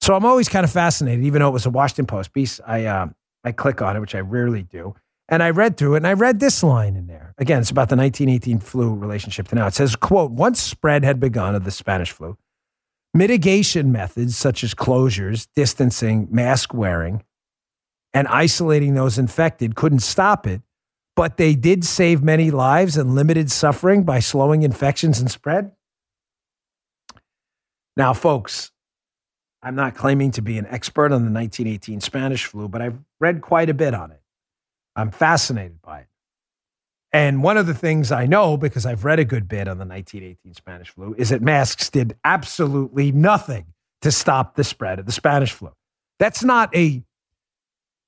So I'm always kind of fascinated, even though it was a Washington Post piece. I uh, I click on it, which I rarely do, and I read through it, and I read this line in there. Again, it's about the 1918 flu relationship to now. It says, "quote Once spread had begun of the Spanish flu, mitigation methods such as closures, distancing, mask wearing, and isolating those infected couldn't stop it." But they did save many lives and limited suffering by slowing infections and spread. Now, folks, I'm not claiming to be an expert on the 1918 Spanish flu, but I've read quite a bit on it. I'm fascinated by it. And one of the things I know, because I've read a good bit on the 1918 Spanish flu, is that masks did absolutely nothing to stop the spread of the Spanish flu. That's not a,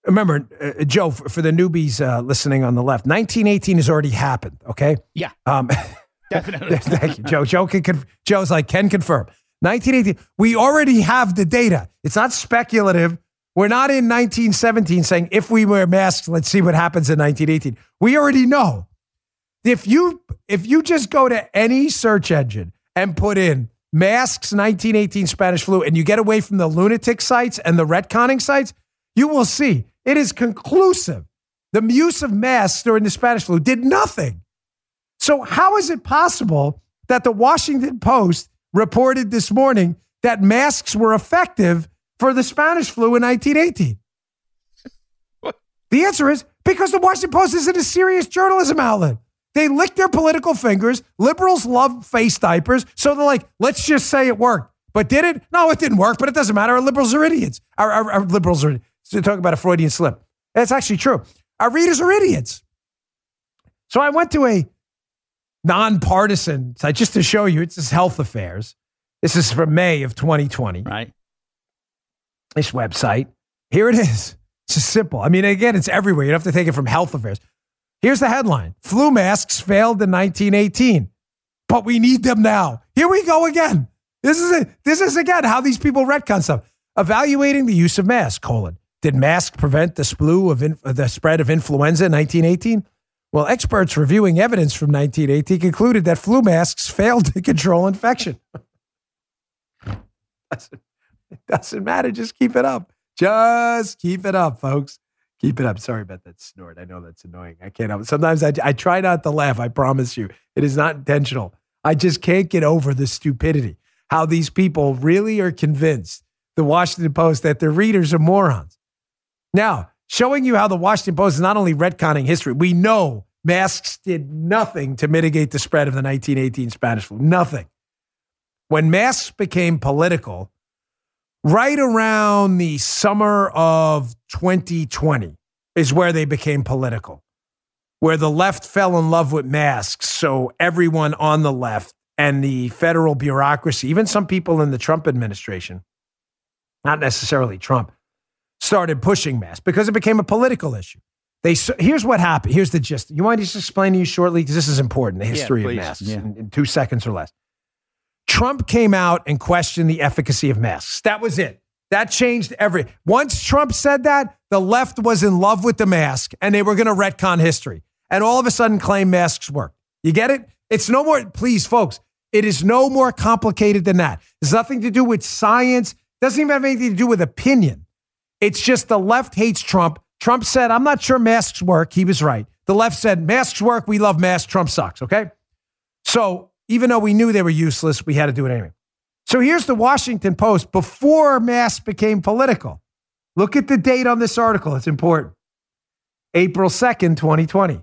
remember, uh, Joe, for, for the newbies uh, listening on the left, 1918 has already happened, okay? Yeah. Um, Definitely. thank you, Joe. Joe can, conf- Joe's like, can confirm. 1918, we already have the data. It's not speculative. We're not in 1917 saying if we wear masks, let's see what happens in 1918. We already know. If you if you just go to any search engine and put in masks 1918 Spanish flu and you get away from the lunatic sites and the retconning sites, you will see it is conclusive. The use of masks during the Spanish flu did nothing. So how is it possible that the Washington Post reported this morning that masks were effective for the Spanish flu in 1918? The answer is because the Washington Post isn't a serious journalism outlet. They lick their political fingers. Liberals love face diapers. So they're like, let's just say it worked. But did it? No, it didn't work, but it doesn't matter. Our liberals are idiots. Our, our, our liberals are so talking about a Freudian slip. That's actually true. Our readers are idiots. So I went to a nonpartisan site just to show you it's this health affairs. This is from May of 2020. Right. This website. Here it is. It's just simple. I mean, again, it's everywhere. You don't have to take it from health affairs. Here's the headline Flu masks failed in 1918, but we need them now. Here we go again. This is it. This is again how these people retcon stuff. Evaluating the use of masks, colon. Did masks prevent the, splu of in, uh, the spread of influenza in 1918? Well, experts reviewing evidence from 1918 concluded that flu masks failed to control infection. It doesn't matter. Just keep it up. Just keep it up, folks. Keep it up. Sorry about that snort. I know that's annoying. I can't help it. Sometimes I, I try not to laugh. I promise you. It is not intentional. I just can't get over the stupidity. How these people really are convinced, the Washington Post, that their readers are morons. Now, showing you how the Washington Post is not only retconning history, we know masks did nothing to mitigate the spread of the 1918 Spanish flu. Nothing. When masks became political, right around the summer of 2020 is where they became political, where the left fell in love with masks. So everyone on the left and the federal bureaucracy, even some people in the Trump administration, not necessarily Trump, started pushing masks because it became a political issue. They here's what happened. Here's the gist. You want me to just explain to you shortly because this is important. The history Yeah, of masks Yeah. in, in two seconds or less. Trump came out and questioned the efficacy of masks. That was it. That changed every. Once Trump said that, the left was in love with the mask and they were going to retcon history and all of a sudden claim masks work. You get it? It's no more, please, folks, it is no more complicated than that. It's nothing to do with science, it doesn't even have anything to do with opinion. It's just the left hates Trump. Trump said, I'm not sure masks work. He was right. The left said, masks work. We love masks. Trump sucks. Okay. So even though we knew they were useless, we had to do it anyway. So here's the Washington Post before masks became political. Look at the date on this article. It's important. April 2nd, 2020.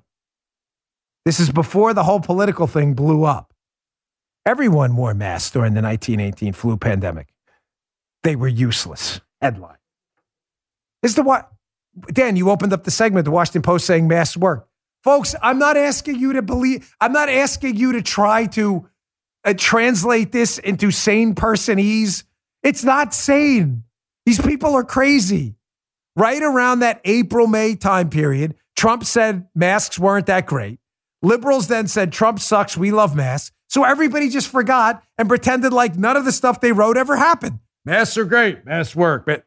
This is before the whole political thing blew up. Everyone wore masks during the 1918 flu pandemic. They were useless. Headline. This is the what? Dan, you opened up the segment, the Washington Post saying masks work. Folks, I'm not asking you to believe, I'm not asking you to try to uh, translate this into sane personese. It's not sane. These people are crazy. Right around that April, May time period, Trump said masks weren't that great. Liberals then said Trump sucks. We love masks. So everybody just forgot and pretended like none of the stuff they wrote ever happened. Masks are great. Masks work. But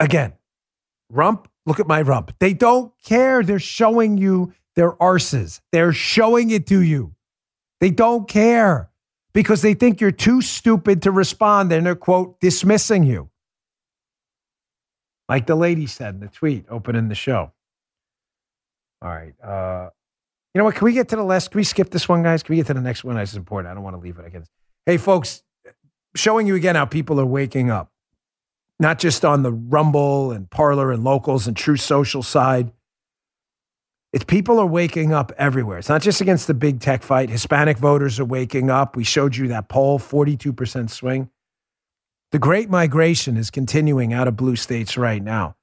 again, rump, look at my rump. They don't care. They're showing you their arses. They're showing it to you. They don't care. because they think you're too stupid to respond and they're, quote, dismissing you. Like the lady said in the tweet opening the show. All right. Uh, you know what? Can we get to the last? Can we skip this one, guys? Can we get to the next one? This is important. I don't want to leave it again. Hey, folks, showing you again how people are waking up, not just on the Rumble and Parler and locals and Truth Social side. It's people are waking up everywhere. It's not just against the big tech fight. Hispanic voters are waking up. We showed you that poll, 42% swing. The great migration is continuing out of blue states right now.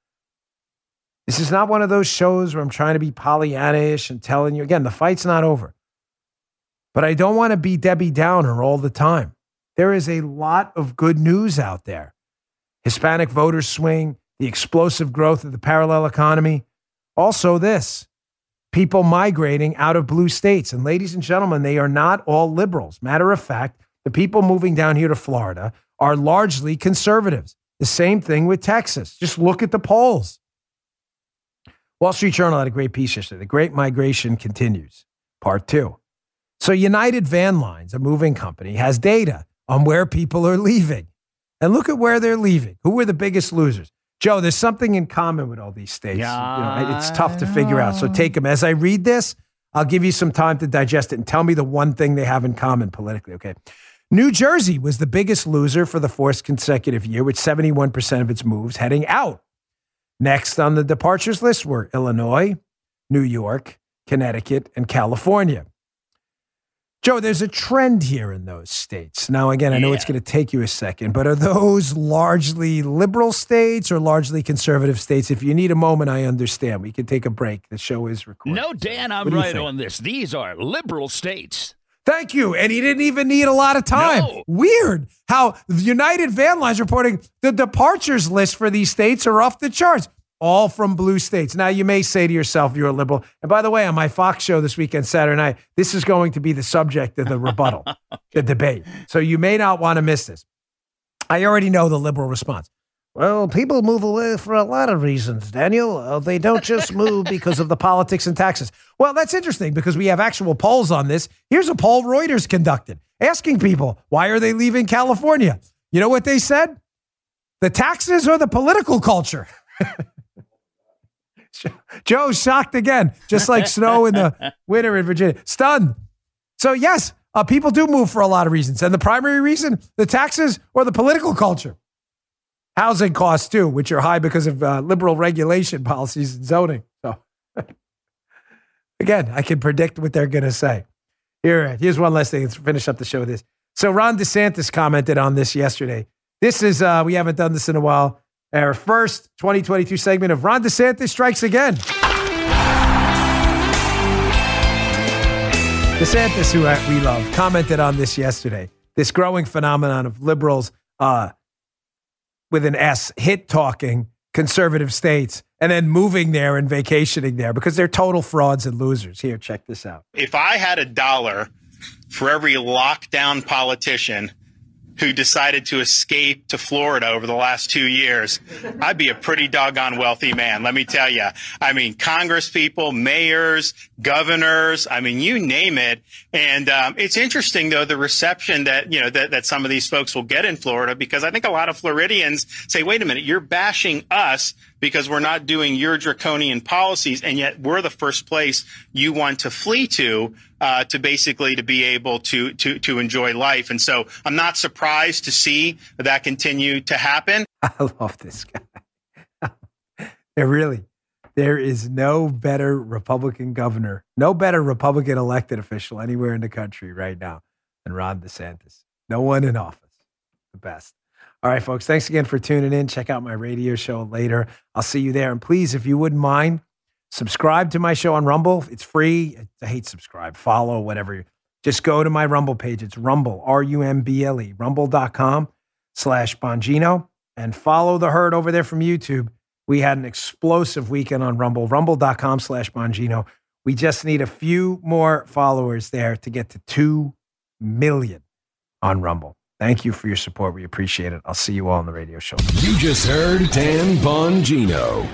This is not one of those shows where I'm trying to be Pollyannish and telling you again, the fight's not over. But I don't want to be Debbie Downer all the time. There is a lot of good news out there. Hispanic voters swing, the explosive growth of the parallel economy. Also, this people migrating out of blue states. And ladies and gentlemen, they are not all liberals. Matter of fact, the people moving down here to Florida are largely conservatives. The same thing with Texas. Just look at the polls. Wall Street Journal had a great piece yesterday. The Great Migration continues, part two. So, United Van Lines, a moving company, has data on where people are leaving. And look at where they're leaving. Who were the biggest losers? Joe, there's something in common with all these states. Yeah, you know, it's tough to figure out. So take them. As I read this, I'll give you some time to digest it and tell me the one thing they have in common politically. Okay. New Jersey was the biggest loser for the fourth consecutive year, with 71% of its moves heading out. Next on the departures list were Illinois, New York, Connecticut, and California. Joe, there's a trend here in those states. Now, again, I know yeah. it's going to take you a second, but are those largely liberal states or largely conservative states? If you need a moment, I understand. We can take a break. The show is recorded. No, Dan, I'm right on this. These are liberal states. Thank you. And he didn't even need a lot of time. No. Weird how United Van Lines reporting the departures list for these states are off the charts all from blue states. Now, you may say to yourself, you're a liberal. And by the way, on my Fox show this weekend, Saturday night, this is going to be the subject of the rebuttal, the debate. So you may not want to miss this. I already know the liberal response. Well, people move away for a lot of reasons, Daniel. Uh, they don't just move because of the politics and taxes. Well, that's interesting because we have actual polls on this. Here's a poll Reuters conducted asking people, why are they leaving California? You know what they said? The taxes or the political culture? Joe's shocked again, just like snow in the winter in Virginia. Stunned. So, yes, uh, people do move for a lot of reasons. And the primary reason, the taxes or the political culture. Housing costs, too, which are high because of uh, liberal regulation policies and zoning. So, again, I can predict what they're going to say. Here, here's one last thing. Let's finish up the show with this. So, Ron DeSantis commented on this yesterday. This is, uh, we haven't done this in a while. Our first 2022 segment of Ron DeSantis Strikes Again. DeSantis, who we love, commented on this yesterday. This growing phenomenon of liberals uh, with an S hit talking conservative states and then moving there and vacationing there because they're total frauds and losers. Here, check this out. If I had a dollar for every lockdown politician who decided to escape to Florida over the last two years, I'd be a pretty doggone wealthy man. Let me tell you. I mean, Congress people, mayors, governors. I mean, you name it. And um, it's interesting though the reception that you know that, that some of these folks will get in Florida because I think a lot of Floridians say, "Wait a minute, you're bashing us." Because we're not doing your draconian policies, and yet we're the first place you want to flee to uh, to basically to be able to to to enjoy life. And so I'm not surprised to see that continue to happen. I love this guy. it really. There is no better Republican governor, no better Republican elected official anywhere in the country right now than Ron DeSantis. No one in office. The best. All right, folks, thanks again for tuning in. Check out my radio show later. I'll see you there. And please, if you wouldn't mind, subscribe to my show on Rumble. It's free. I hate subscribe, follow, whatever. Just go to my Rumble page. It's Rumble, R U M B L E, rumble.com slash Bongino, and follow the herd over there from YouTube. We had an explosive weekend on Rumble, rumble.com slash Bongino. We just need a few more followers there to get to 2 million on Rumble. Thank you for your support. We appreciate it. I'll see you all on the radio show. You just heard Dan Bongino.